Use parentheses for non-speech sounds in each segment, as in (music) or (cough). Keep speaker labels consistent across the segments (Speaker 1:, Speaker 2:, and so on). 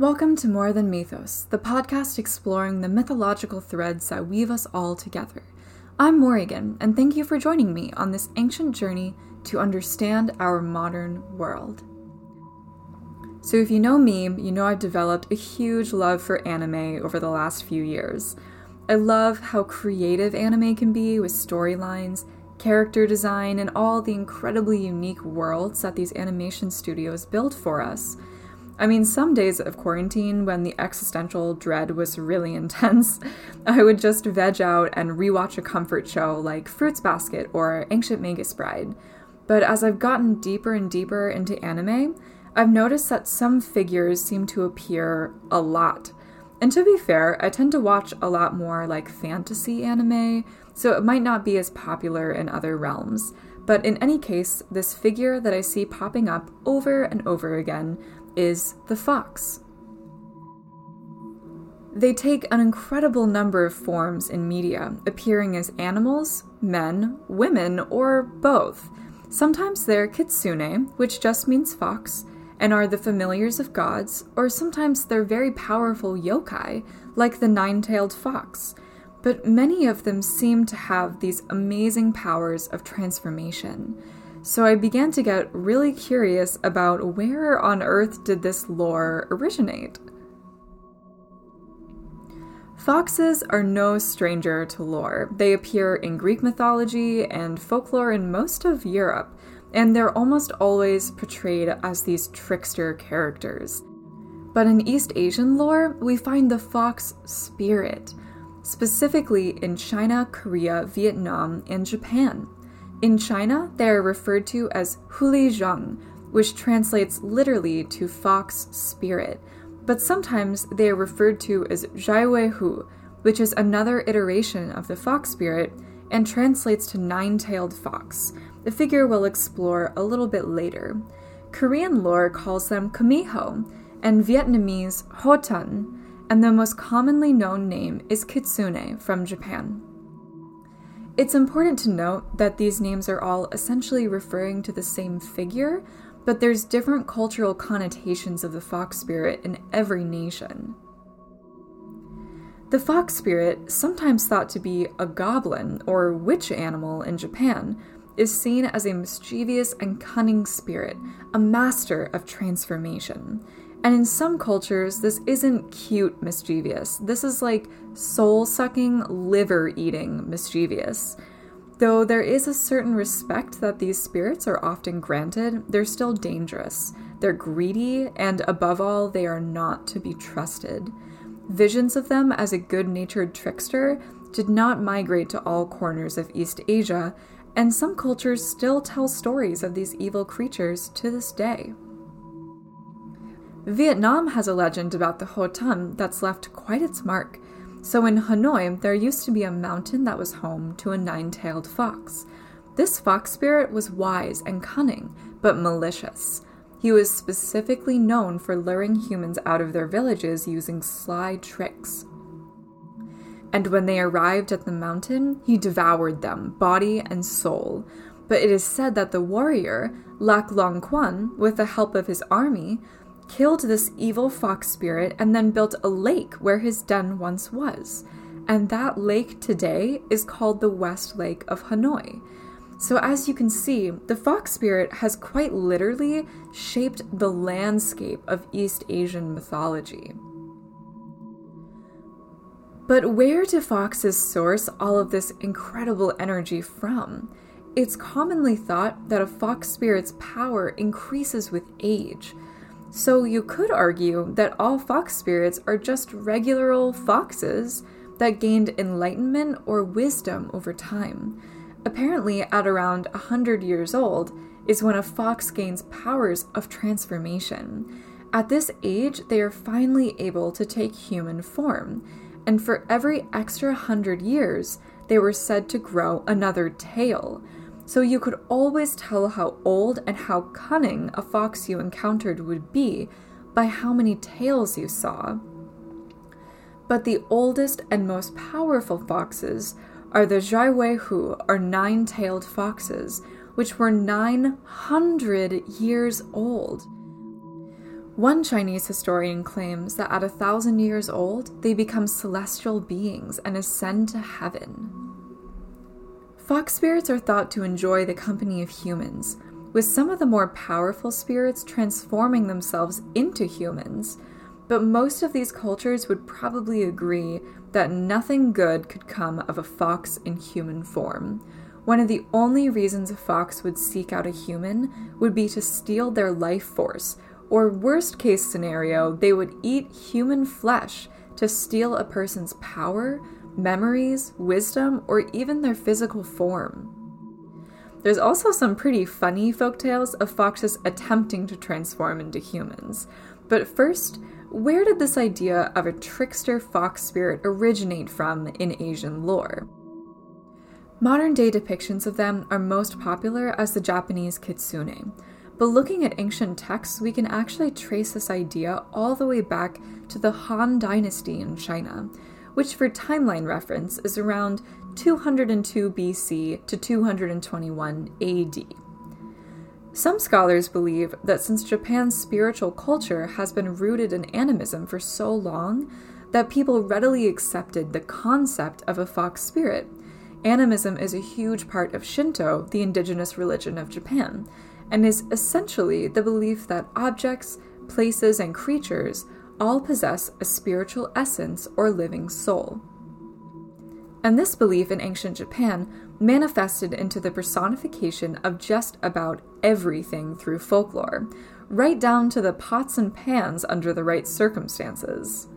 Speaker 1: Welcome to More Than Mythos, the podcast exploring the mythological threads that weave us all together. I'm Morrigan, and thank you for joining me on this ancient journey to understand our modern world. So, if you know me, you know I've developed a huge love for anime over the last few years. I love how creative anime can be with storylines, character design, and all the incredibly unique worlds that these animation studios build for us. I mean, some days of quarantine when the existential dread was really (laughs) intense, I would just veg out and rewatch a comfort show like Fruits Basket or Ancient Magus Bride. But as I've gotten deeper and deeper into anime, I've noticed that some figures seem to appear a lot. And to be fair, I tend to watch a lot more like fantasy anime, so it might not be as popular in other realms. But in any case, this figure that I see popping up over and over again is the fox. They take an incredible number of forms in media, appearing as animals, men, women, or both. Sometimes they're kitsune, which just means fox, and are the familiars of gods, or sometimes they're very powerful yokai, like the nine tailed fox. But many of them seem to have these amazing powers of transformation. So I began to get really curious about where on earth did this lore originate? Foxes are no stranger to lore. They appear in Greek mythology and folklore in most of Europe, and they're almost always portrayed as these trickster characters. But in East Asian lore, we find the fox spirit, specifically in China, Korea, Vietnam, and Japan. In China, they are referred to as Huli Zhang, which translates literally to fox spirit, but sometimes they are referred to as Jiuwei Hu, which is another iteration of the fox spirit and translates to nine tailed fox, a figure we'll explore a little bit later. Korean lore calls them Kumiho, and Vietnamese Hotan, and the most commonly known name is Kitsune from Japan. It's important to note that these names are all essentially referring to the same figure, but there's different cultural connotations of the fox spirit in every nation. The fox spirit, sometimes thought to be a goblin or witch animal in Japan, is seen as a mischievous and cunning spirit, a master of transformation. And in some cultures, this isn't cute mischievous. This is like soul sucking, liver eating mischievous. Though there is a certain respect that these spirits are often granted, they're still dangerous. They're greedy, and above all, they are not to be trusted. Visions of them as a good natured trickster did not migrate to all corners of East Asia, and some cultures still tell stories of these evil creatures to this day. Vietnam has a legend about the Ho Tun that's left quite its mark. So in Hanoi, there used to be a mountain that was home to a nine tailed fox. This fox spirit was wise and cunning, but malicious. He was specifically known for luring humans out of their villages using sly tricks. And when they arrived at the mountain, he devoured them, body and soul. But it is said that the warrior, Lac Long Quan, with the help of his army, killed this evil fox spirit, and then built a lake where his den once was. And that lake today is called the West Lake of Hanoi. So, as you can see, the fox spirit has quite literally shaped the landscape of East Asian mythology. But where do foxes source all of this incredible energy from? It's commonly thought that a fox spirit's power increases with age, so you could argue that all fox spirits are just regular old foxes that gained enlightenment or wisdom over time. Apparently, at around 100 years old, is when a fox gains powers of transformation. At this age, they are finally able to take human form, and for every extra hundred years, they were said to grow another tail, so you could always tell how old and how cunning a fox you encountered would be by how many tails you saw. But the oldest and most powerful foxes are the Hu, or nine tailed foxes, which were 900 years old. One Chinese historian claims that at a thousand years old, they become celestial beings and ascend to heaven. Fox spirits are thought to enjoy the company of humans, with some of the more powerful spirits transforming themselves into humans. But most of these cultures would probably agree that nothing good could come of a fox in human form. One of the only reasons a fox would seek out a human would be to steal their life force, or worst case scenario, they would eat human flesh to steal a person's power, memories, wisdom, or even their physical form. There's also some pretty funny folktales of foxes attempting to transform into humans. But first, where did this idea of a trickster fox spirit originate from in Asian lore? Modern day depictions of them are most popular as the Japanese kitsune, but looking at ancient texts, we can actually trace this idea all the way back to the Han Dynasty in China, which, for timeline reference, is around 202 BC to 221 AD. Some scholars believe that since Japan's spiritual culture has been rooted in animism for so long, that people readily accepted the concept of a fox spirit. Animism is a huge part of Shinto, the indigenous religion of Japan, and is essentially the belief that objects, places, and creatures all possess a spiritual essence or living soul. And this belief in ancient Japan manifested into the personification of just about everything through folklore, right down to the pots and pans under the right circumstances.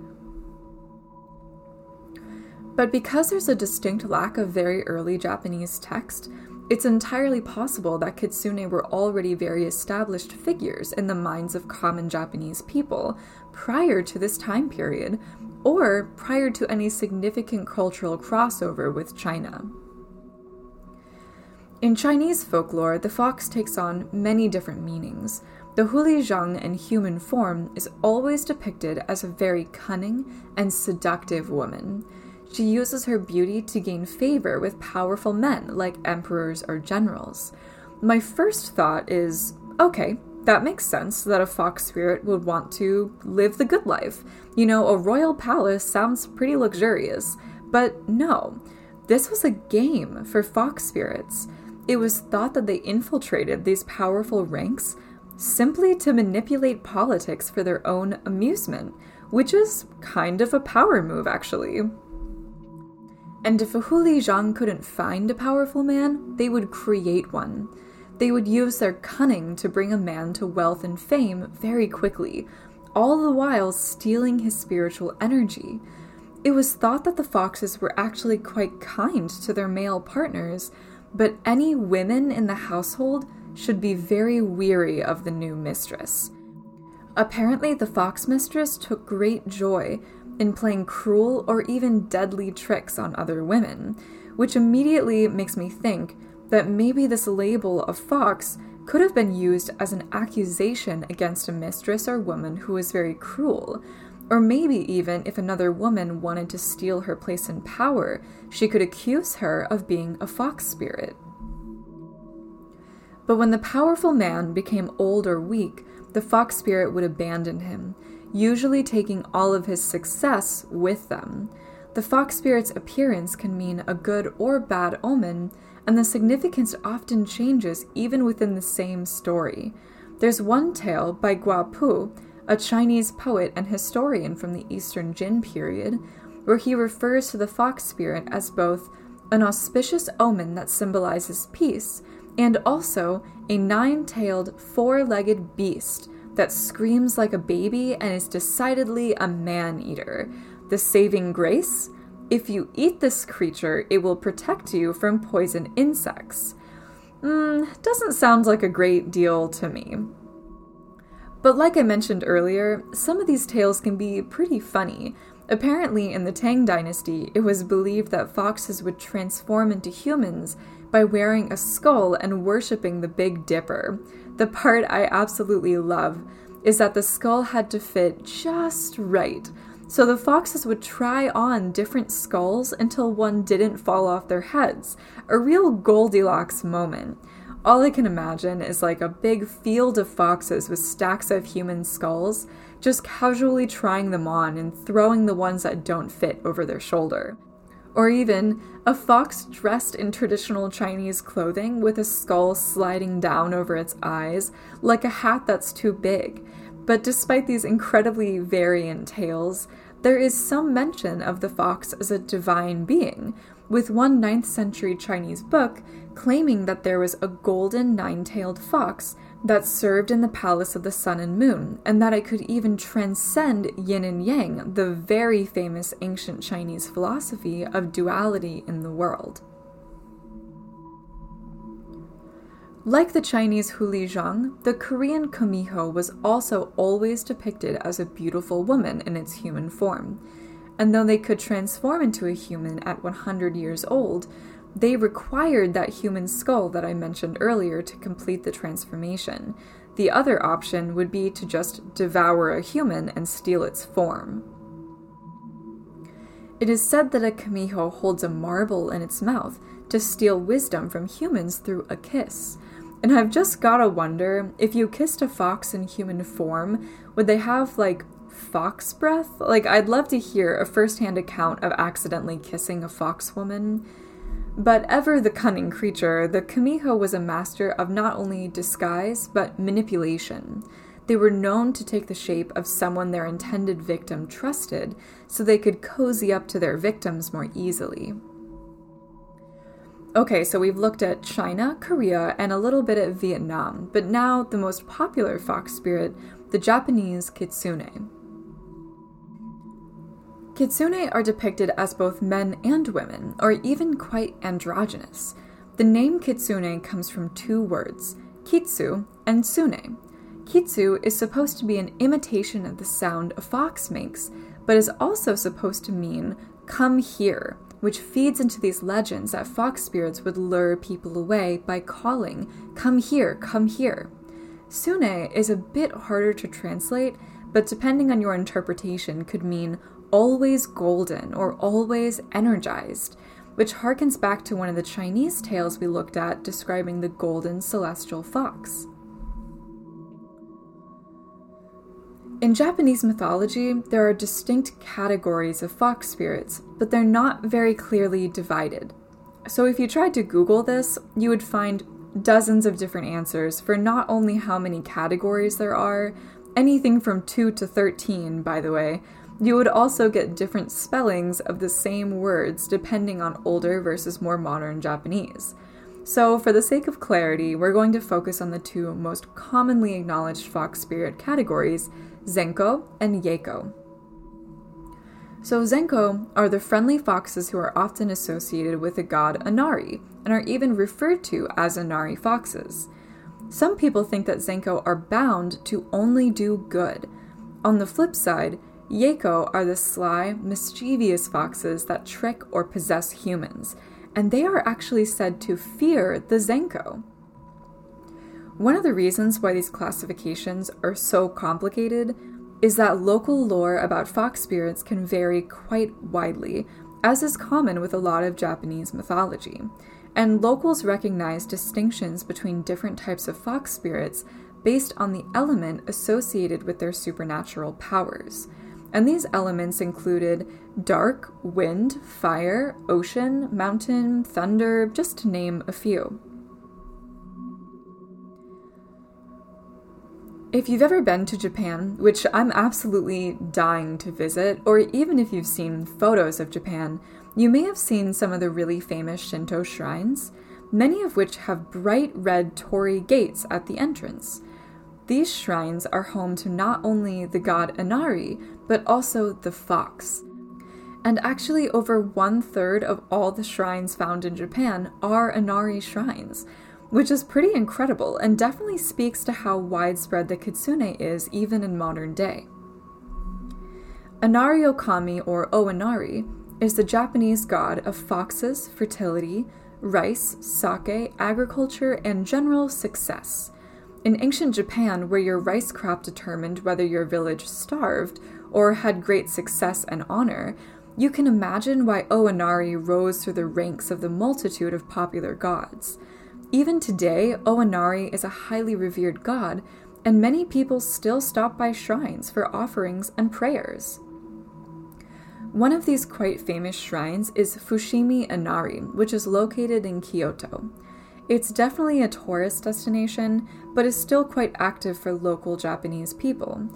Speaker 1: But because there's a distinct lack of very early Japanese text, it's entirely possible that kitsune were already very established figures in the minds of common Japanese people prior to this time period, or prior to any significant cultural crossover with China. In Chinese folklore, the fox takes on many different meanings. The hulijiang in human form is always depicted as a very cunning and seductive woman. She uses her beauty to gain favor with powerful men like emperors or generals. My first thought is okay, that makes sense that a fox spirit would want to live the good life. You know, a royal palace sounds pretty luxurious. But no, this was a game for fox spirits. It was thought that they infiltrated these powerful ranks simply to manipulate politics for their own amusement, which is kind of a power move, actually. And if a hulijiang couldn't find a powerful man, they would create one. They would use their cunning to bring a man to wealth and fame very quickly, all the while stealing his spiritual energy. It was thought that the foxes were actually quite kind to their male partners, but any women in the household should be very weary of the new mistress. Apparently, the fox mistress took great joy in playing cruel or even deadly tricks on other women, which immediately makes me think that maybe this label of fox could have been used as an accusation against a mistress or woman who was very cruel. Or maybe even if another woman wanted to steal her place in power, she could accuse her of being a fox spirit. But when the powerful man became old or weak, the fox spirit would abandon him, usually taking all of his success with them. The fox spirit's appearance can mean a good or bad omen, and the significance often changes even within the same story. There's one tale by Guo Pu, a Chinese poet and historian from the Eastern Jin period, where he refers to the fox spirit as both an auspicious omen that symbolizes peace and also a nine tailed, four legged beast that screams like a baby and is decidedly a man eater. The saving grace? If you eat this creature, it will protect you from poison insects. Hmm, doesn't sound like a great deal to me. But like I mentioned earlier, some of these tales can be pretty funny. Apparently, in the Tang Dynasty, it was believed that foxes would transform into humans by wearing a skull and worshipping the Big Dipper. The part I absolutely love is that the skull had to fit just right. So the foxes would try on different skulls until one didn't fall off their heads. A real Goldilocks moment. All I can imagine is like a big field of foxes with stacks of human skulls, just casually trying them on and throwing the ones that don't fit over their shoulder. Or even a fox dressed in traditional Chinese clothing with a skull sliding down over its eyes, like a hat that's too big. But despite these incredibly variant tales, there is some mention of the fox as a divine being, with one 9th century Chinese book claiming that there was a golden nine tailed fox that served in the palace of the sun and moon, and that it could even transcend yin and yang, the very famous ancient Chinese philosophy of duality in the world. Like the Chinese Hulijang, the Korean Kumiho was also always depicted as a beautiful woman in its human form. And though they could transform into a human at 100 years old, they required that human skull that I mentioned earlier to complete the transformation. The other option would be to just devour a human and steal its form. It is said that a Kumiho holds a marble in its mouth to steal wisdom from humans through a kiss. And I've just gotta wonder if you kissed a fox in human form, would they have like fox breath? Like, I'd love to hear a first hand account of accidentally kissing a fox woman. But ever the cunning creature, the Kumiho was a master of not only disguise, but manipulation. They were known to take the shape of someone their intended victim trusted, so they could cozy up to their victims more easily. Okay, so we've looked at China, Korea, and a little bit at Vietnam, but now the most popular fox spirit, the Japanese kitsune. Kitsune are depicted as both men and women, or even quite androgynous. The name kitsune comes from two words, kitsu and sune. Kitsu is supposed to be an imitation of the sound a fox makes, but is also supposed to mean come here, which feeds into these legends that fox spirits would lure people away by calling, come here, come here. Sune is a bit harder to translate, but depending on your interpretation, could mean always golden or always energized, which harkens back to one of the Chinese tales we looked at describing the golden celestial fox. In Japanese mythology, there are distinct categories of fox spirits, but they're not very clearly divided. So if you tried to Google this, you would find dozens of different answers for not only how many categories there are, anything from 2 to 13, by the way, you would also get different spellings of the same words depending on older versus more modern Japanese. So, for the sake of clarity, we're going to focus on the two most commonly acknowledged fox spirit categories, Zenko and Yeiko. So, Zenko are the friendly foxes who are often associated with the god Inari and are even referred to as Inari foxes. Some people think that Zenko are bound to only do good. On the flip side, Yeiko are the sly, mischievous foxes that trick or possess humans, and they are actually said to fear the Zenko. One of the reasons why these classifications are so complicated is that local lore about fox spirits can vary quite widely, as is common with a lot of Japanese mythology. And locals recognize distinctions between different types of fox spirits based on the element associated with their supernatural powers and these elements included dark, wind, fire, ocean, mountain, thunder, just to name a few. If you've ever been to Japan, which I'm absolutely dying to visit, or even if you've seen photos of Japan, you may have seen some of the really famous Shinto shrines, many of which have bright red torii gates at the entrance. These shrines are home to not only the god Inari, but also the fox. And actually, over one third of all the shrines found in Japan are Inari shrines, which is pretty incredible and definitely speaks to how widespread the kitsune is even in modern day. Inari Okami, or Oinari, is the Japanese god of foxes, fertility, rice, sake, agriculture, and general success. In ancient Japan, where your rice crop determined whether your village starved or had great success and honor, you can imagine why Oinari rose through the ranks of the multitude of popular gods. Even today, Oinari is a highly revered god, and many people still stop by shrines for offerings and prayers. One of these quite famous shrines is Fushimi Inari, which is located in Kyoto. It's definitely a tourist destination, but is still quite active for local Japanese people.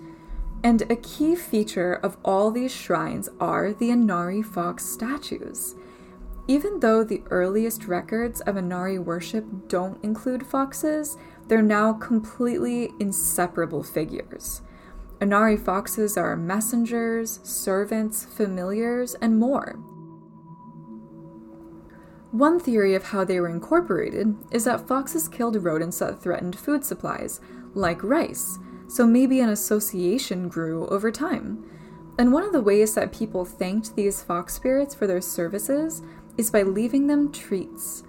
Speaker 1: And a key feature of all these shrines are the Inari fox statues. Even though the earliest records of Inari worship don't include foxes, they're now completely inseparable figures. Inari foxes are messengers, servants, familiars, and more. One theory of how they were incorporated is that foxes killed rodents that threatened food supplies, like rice, so maybe an association grew over time. And one of the ways that people thanked these fox spirits for their services is by leaving them treats.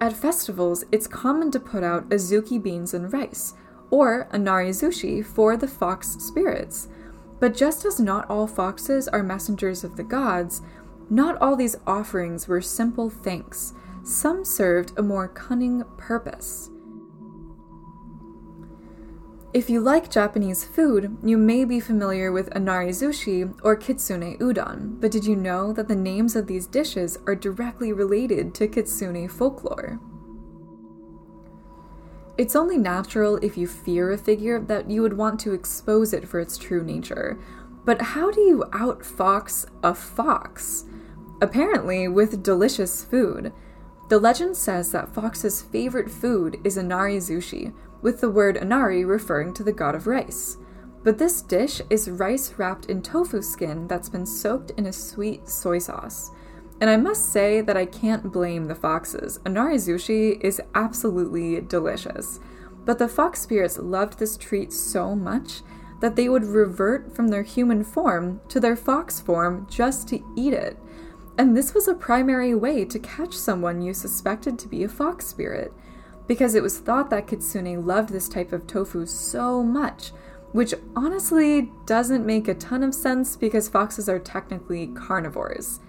Speaker 1: At festivals, it's common to put out azuki beans and rice, or a narizushi for the fox spirits. But just as not all foxes are messengers of the gods, not all these offerings were simple thanks. Some served a more cunning purpose. If you like Japanese food, you may be familiar with anarizushi or kitsune udon, but did you know that the names of these dishes are directly related to kitsune folklore? It's only natural if you fear a figure that you would want to expose it for its true nature. But how do you outfox a fox? Apparently, with delicious food. The legend says that Fox's favorite food is inari zushi, with the word anari referring to the god of rice. But this dish is rice wrapped in tofu skin that's been soaked in a sweet soy sauce. And I must say that I can't blame the foxes. Anari Zushi is absolutely delicious. But the fox spirits loved this treat so much that they would revert from their human form to their fox form just to eat it. And this was a primary way to catch someone you suspected to be a fox spirit, because it was thought that Kitsune loved this type of tofu so much, which honestly doesn't make a ton of sense because foxes are technically carnivores.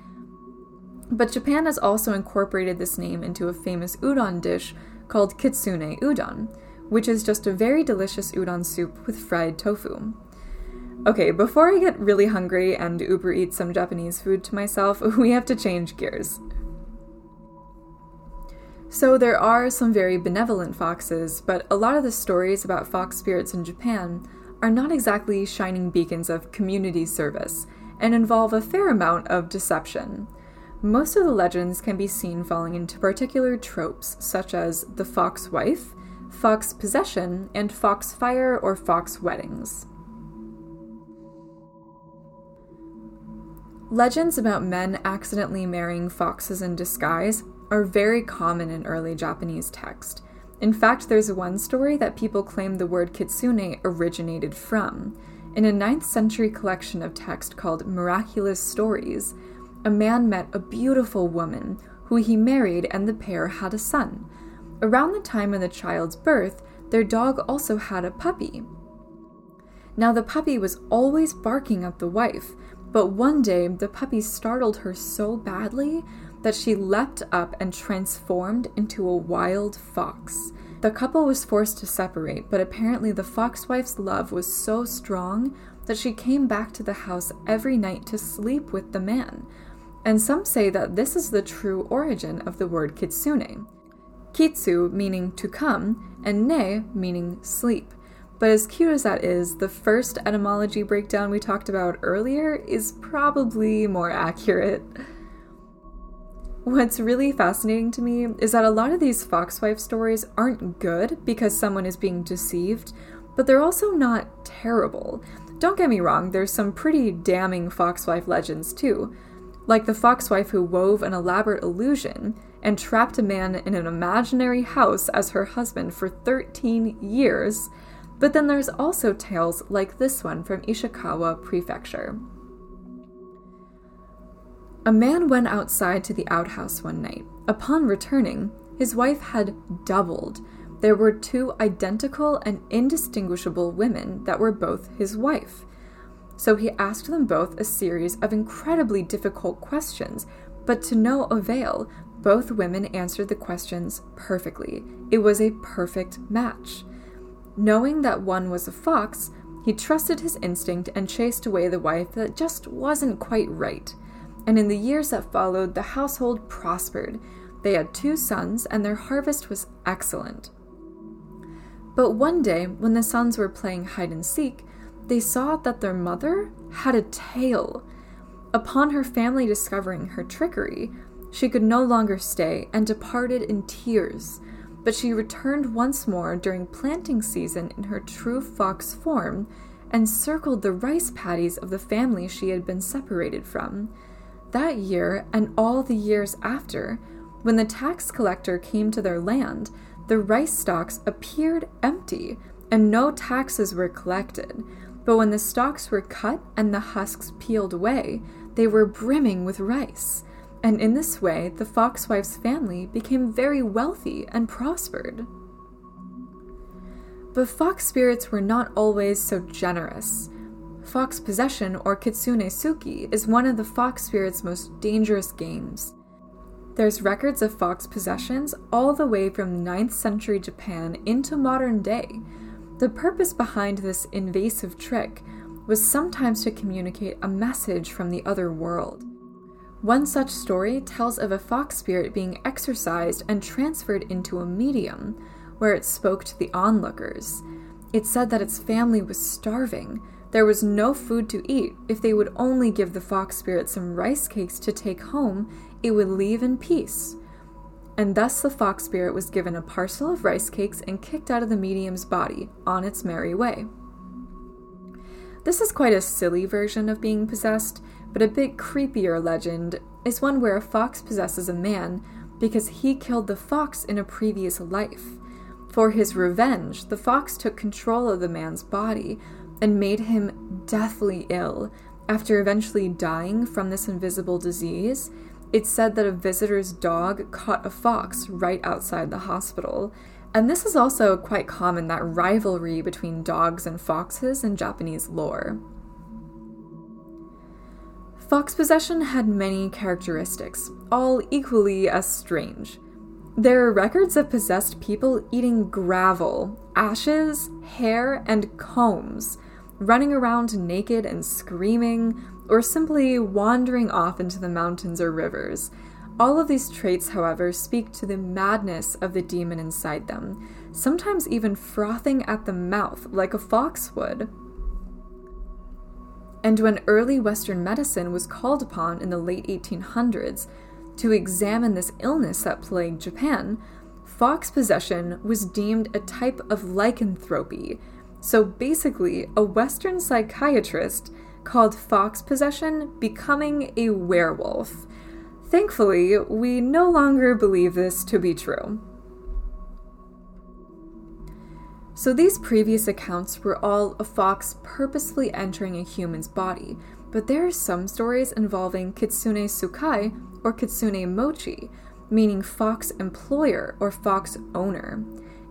Speaker 1: But Japan has also incorporated this name into a famous udon dish called kitsune udon, which is just a very delicious udon soup with fried tofu. Okay, before I get really hungry and Uber eat some Japanese food to myself, (laughs) we have to change gears. So, there are some very benevolent foxes, but a lot of the stories about fox spirits in Japan are not exactly shining beacons of community service and involve a fair amount of deception. Most of the legends can be seen falling into particular tropes, such as the fox wife, fox possession, and fox fire or fox weddings. Legends about men accidentally marrying foxes in disguise are very common in early Japanese text. In fact, there's one story that people claim the word kitsune originated from. In a 9th century collection of text called Miraculous Stories, a man met a beautiful woman who he married, and the pair had a son. Around the time of the child's birth, their dog also had a puppy. Now, the puppy was always barking at the wife, but one day the puppy startled her so badly that she leapt up and transformed into a wild fox. The couple was forced to separate, but apparently the fox wife's love was so strong that she came back to the house every night to sleep with the man, and some say that this is the true origin of the word kitsune. Kitsu meaning to come, and ne meaning sleep. But as cute as that is, the first etymology breakdown we talked about earlier is probably more accurate. (laughs) What's really fascinating to me is that a lot of these foxwife stories aren't good because someone is being deceived, but they're also not terrible. Don't get me wrong, there's some pretty damning foxwife legends too, like the foxwife who wove an elaborate illusion and trapped a man in an imaginary house as her husband for 13 years. But then there's also tales like this one from Ishikawa Prefecture. A man went outside to the outhouse one night. Upon returning, his wife had doubled. There were two identical and indistinguishable women that were both his wife. So he asked them both a series of incredibly difficult questions, But to no avail, both women answered the questions perfectly. It was a perfect match. Knowing that one was a fox, he trusted his instinct and chased away the wife that just wasn't quite right. And in the years that followed, the household prospered. They had two sons, and their harvest was excellent. But one day, when the sons were playing hide and seek, they saw that their mother had a tail. Upon her family discovering her trickery, she could no longer stay and departed in tears. But she returned once more during planting season in her true fox form and circled the rice paddies of the family she had been separated from. That year, and all the years after, when the tax collector came to their land, the rice stalks appeared empty and no taxes were collected. But when the stalks were cut and the husks peeled away, they were brimming with rice. And in this way, the foxwife's family became very wealthy and prospered. But fox spirits were not always so generous. Fox possession, or kitsune tsuki, is one of the fox spirit's most dangerous games. There's records of fox possessions all the way from 9th century Japan into modern day. The purpose behind this invasive trick was sometimes to communicate a message from the other world. One such story tells of a fox spirit being exorcised and transferred into a medium, where it spoke to the onlookers. It said that its family was starving. There was no food to eat. If they would only give the fox spirit some rice cakes to take home, it would leave in peace. And thus the fox spirit was given a parcel of rice cakes and kicked out of the medium's body on its merry way. This is quite a silly version of being possessed, but a bit creepier legend is one where a fox possesses a man because he killed the fox in a previous life. For his revenge, the fox took control of the man's body and made him deathly ill. After eventually dying from this invisible disease, it's said that a visitor's dog caught a fox right outside the hospital. And this is also quite common that rivalry between dogs and foxes in Japanese lore. Fox possession had many characteristics, all equally as strange. There are records of possessed people eating gravel, ashes, hair, and combs, running around naked and screaming, or simply wandering off into the mountains or rivers. All of these traits, however, speak to the madness of the demon inside them, sometimes even frothing at the mouth like a fox would. And when early Western medicine was called upon in the late 1800s to examine this illness that plagued Japan, fox possession was deemed a type of lycanthropy. So basically, a Western psychiatrist called fox possession becoming a werewolf. Thankfully, we no longer believe this to be true. So, these previous accounts were all a fox purposefully entering a human's body, but there are some stories involving kitsune tsukai or kitsune mochi, meaning fox employer or fox owner.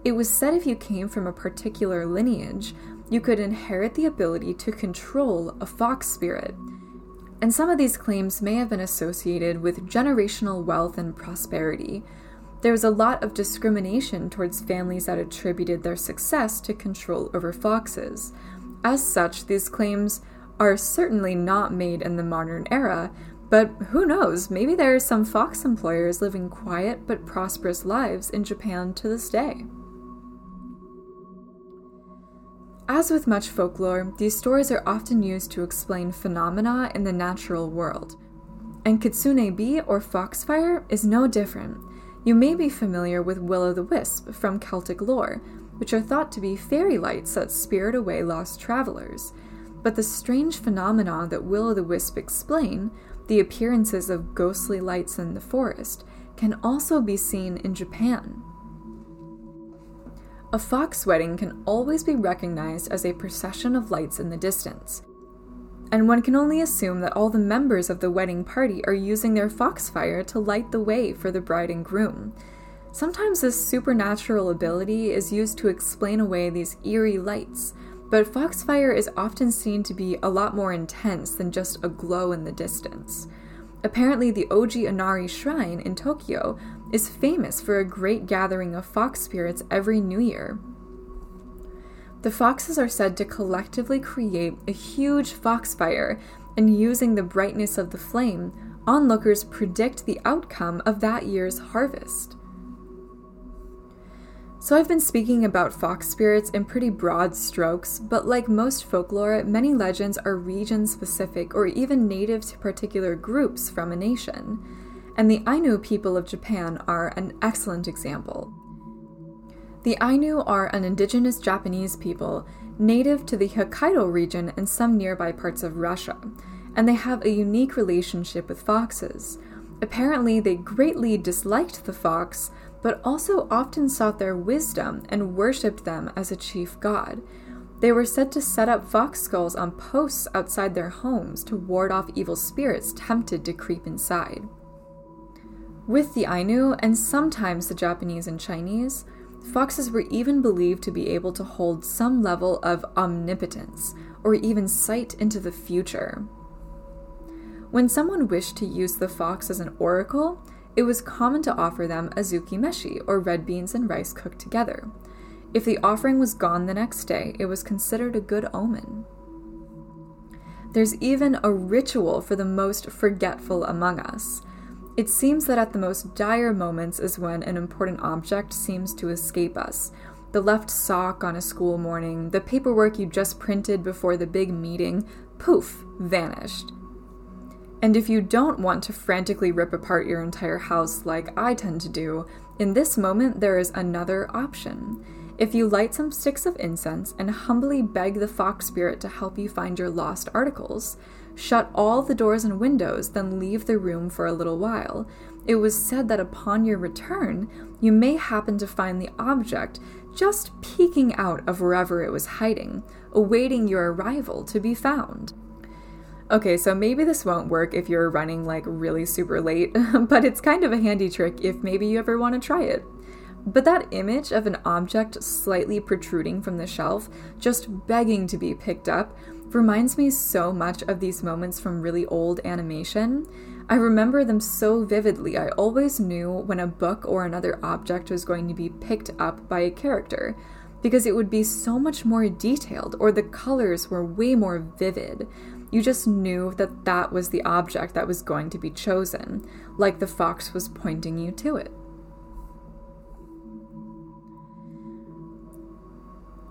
Speaker 1: It was said if you came from a particular lineage, you could inherit the ability to control a fox spirit. And some of these claims may have been associated with generational wealth and prosperity. There was a lot of discrimination towards families that attributed their success to control over foxes. As such, these claims are certainly not made in the modern era, but who knows, maybe there are some fox employers living quiet but prosperous lives in Japan to this day. As with much folklore, these stories are often used to explain phenomena in the natural world. And Kitsune Bi or Foxfire is no different. You may be familiar with Will o' the Wisp from Celtic lore, which are thought to be fairy lights that spirit away lost travelers. But the strange phenomena that Will o' the Wisp explain, the appearances of ghostly lights in the forest, can also be seen in Japan. A fox wedding can always be recognized as a procession of lights in the distance, and one can only assume that all the members of the wedding party are using their foxfire to light the way for the bride and groom. Sometimes this supernatural ability is used to explain away these eerie lights, but foxfire is often seen to be a lot more intense than just a glow in the distance. Apparently, the Oji Inari Shrine in Tokyo is famous for a great gathering of fox spirits every new year. The foxes are said to collectively create a huge foxfire, and using the brightness of the flame, onlookers predict the outcome of that year's harvest. So, I've been speaking about fox spirits in pretty broad strokes, but like most folklore, many legends are region specific or even native to particular groups from a nation. And the Ainu people of Japan are an excellent example. The Ainu are an indigenous Japanese people native to the Hokkaido region and some nearby parts of Russia, and they have a unique relationship with foxes. Apparently, they greatly disliked the fox, but also often sought their wisdom and worshipped them as a chief god. They were said to set up fox skulls on posts outside their homes to ward off evil spirits tempted to creep inside. With the Ainu, and sometimes the Japanese and Chinese, foxes were even believed to be able to hold some level of omnipotence, or even sight into the future. When someone wished to use the fox as an oracle, it was common to offer them azuki meshi, or red beans and rice cooked together. If the offering was gone the next day, it was considered a good omen. There's even a ritual for the most forgetful among us. It seems that at the most dire moments is when an important object seems to escape us. The left sock on a school morning, the paperwork you just printed before the big meeting, poof, vanished. And if you don't want to frantically rip apart your entire house like I tend to do, in this moment there is another option. If you light some sticks of incense and humbly beg the fox spirit to help you find your lost articles, shut all the doors and windows, then leave the room for a little while. It was said that upon your return, you may happen to find the object just peeking out of wherever it was hiding, awaiting your arrival to be found. Okay, so maybe this won't work if you're running like really super late, (laughs) but it's kind of a handy trick if maybe you ever want to try it. But that image of an object slightly protruding from the shelf, just begging to be picked up, reminds me so much of these moments from really old animation. I remember them so vividly, I always knew when a book or another object was going to be picked up by a character, because it would be so much more detailed or the colors were way more vivid. You just knew that that was the object that was going to be chosen, like the fox was pointing you to it.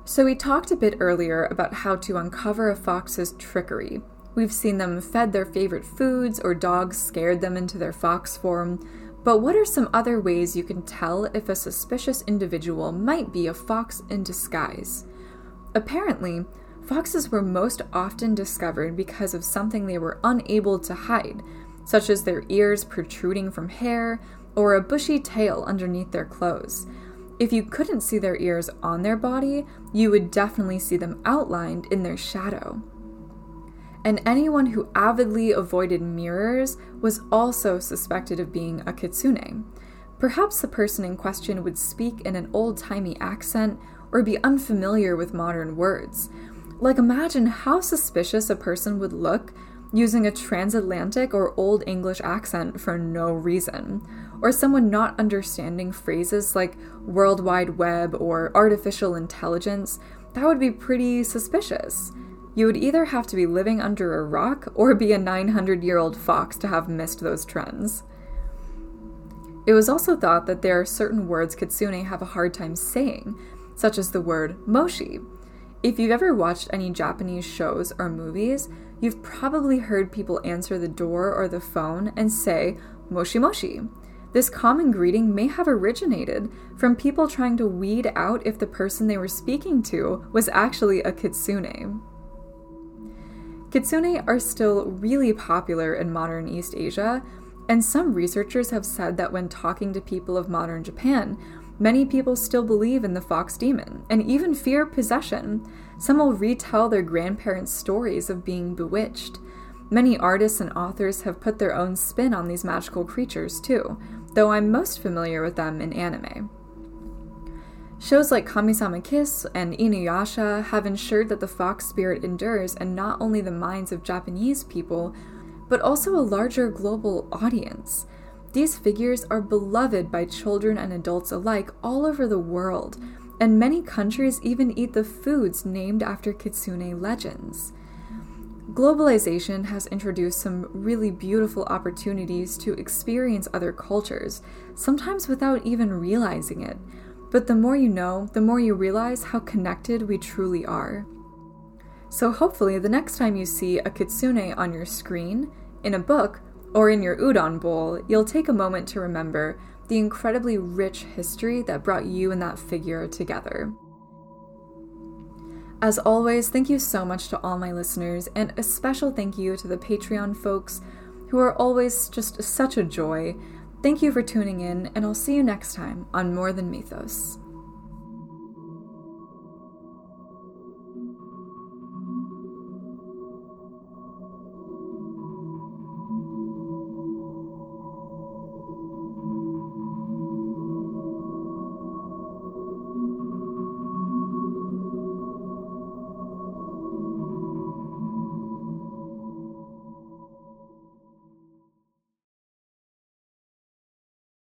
Speaker 1: So, we talked a bit earlier about how to uncover a fox's trickery. We've seen them fed their favorite foods or dogs scared them into their fox form. But what are some other ways you can tell if a suspicious individual might be a fox in disguise? Apparently, Foxes were most often discovered because of something they were unable to hide, such as their ears protruding from hair or a bushy tail underneath their clothes. If you couldn't see their ears on their body, you would definitely see them outlined in their shadow. And anyone who avidly avoided mirrors was also suspected of being a kitsune. Perhaps the person in question would speak in an old timey accent or be unfamiliar with modern words, like, imagine how suspicious a person would look using a transatlantic or Old English accent for no reason, or someone not understanding phrases like World Wide Web or artificial intelligence. That would be pretty suspicious. You would either have to be living under a rock or be a 900 year old fox to have missed those trends. It was also thought that there are certain words kitsune have a hard time saying, such as the word moshi, if you've ever watched any Japanese shows or movies, you've probably heard people answer the door or the phone and say, Moshi Moshi. This common greeting may have originated from people trying to weed out if the person they were speaking to was actually a kitsune. Kitsune are still really popular in modern East Asia, and some researchers have said that when talking to people of modern Japan, Many people still believe in the fox demon and even fear possession. Some will retell their grandparents' stories of being bewitched. Many artists and authors have put their own spin on these magical creatures too, though I'm most familiar with them in anime. Shows like Kamisama Kiss and Inuyasha have ensured that the fox spirit endures in not only the minds of Japanese people, but also a larger global audience. These figures are beloved by children and adults alike all over the world, and many countries even eat the foods named after kitsune legends. Globalization has introduced some really beautiful opportunities to experience other cultures, sometimes without even realizing it. But the more you know, the more you realize how connected we truly are. So hopefully, the next time you see a kitsune on your screen, in a book, or in your udon bowl, you'll take a moment to remember the incredibly rich history that brought you and that figure together. As always, thank you so much to all my listeners, and a special thank you to the Patreon folks who are always just such a joy. Thank you for tuning in, and I'll see you next time on More Than Mythos.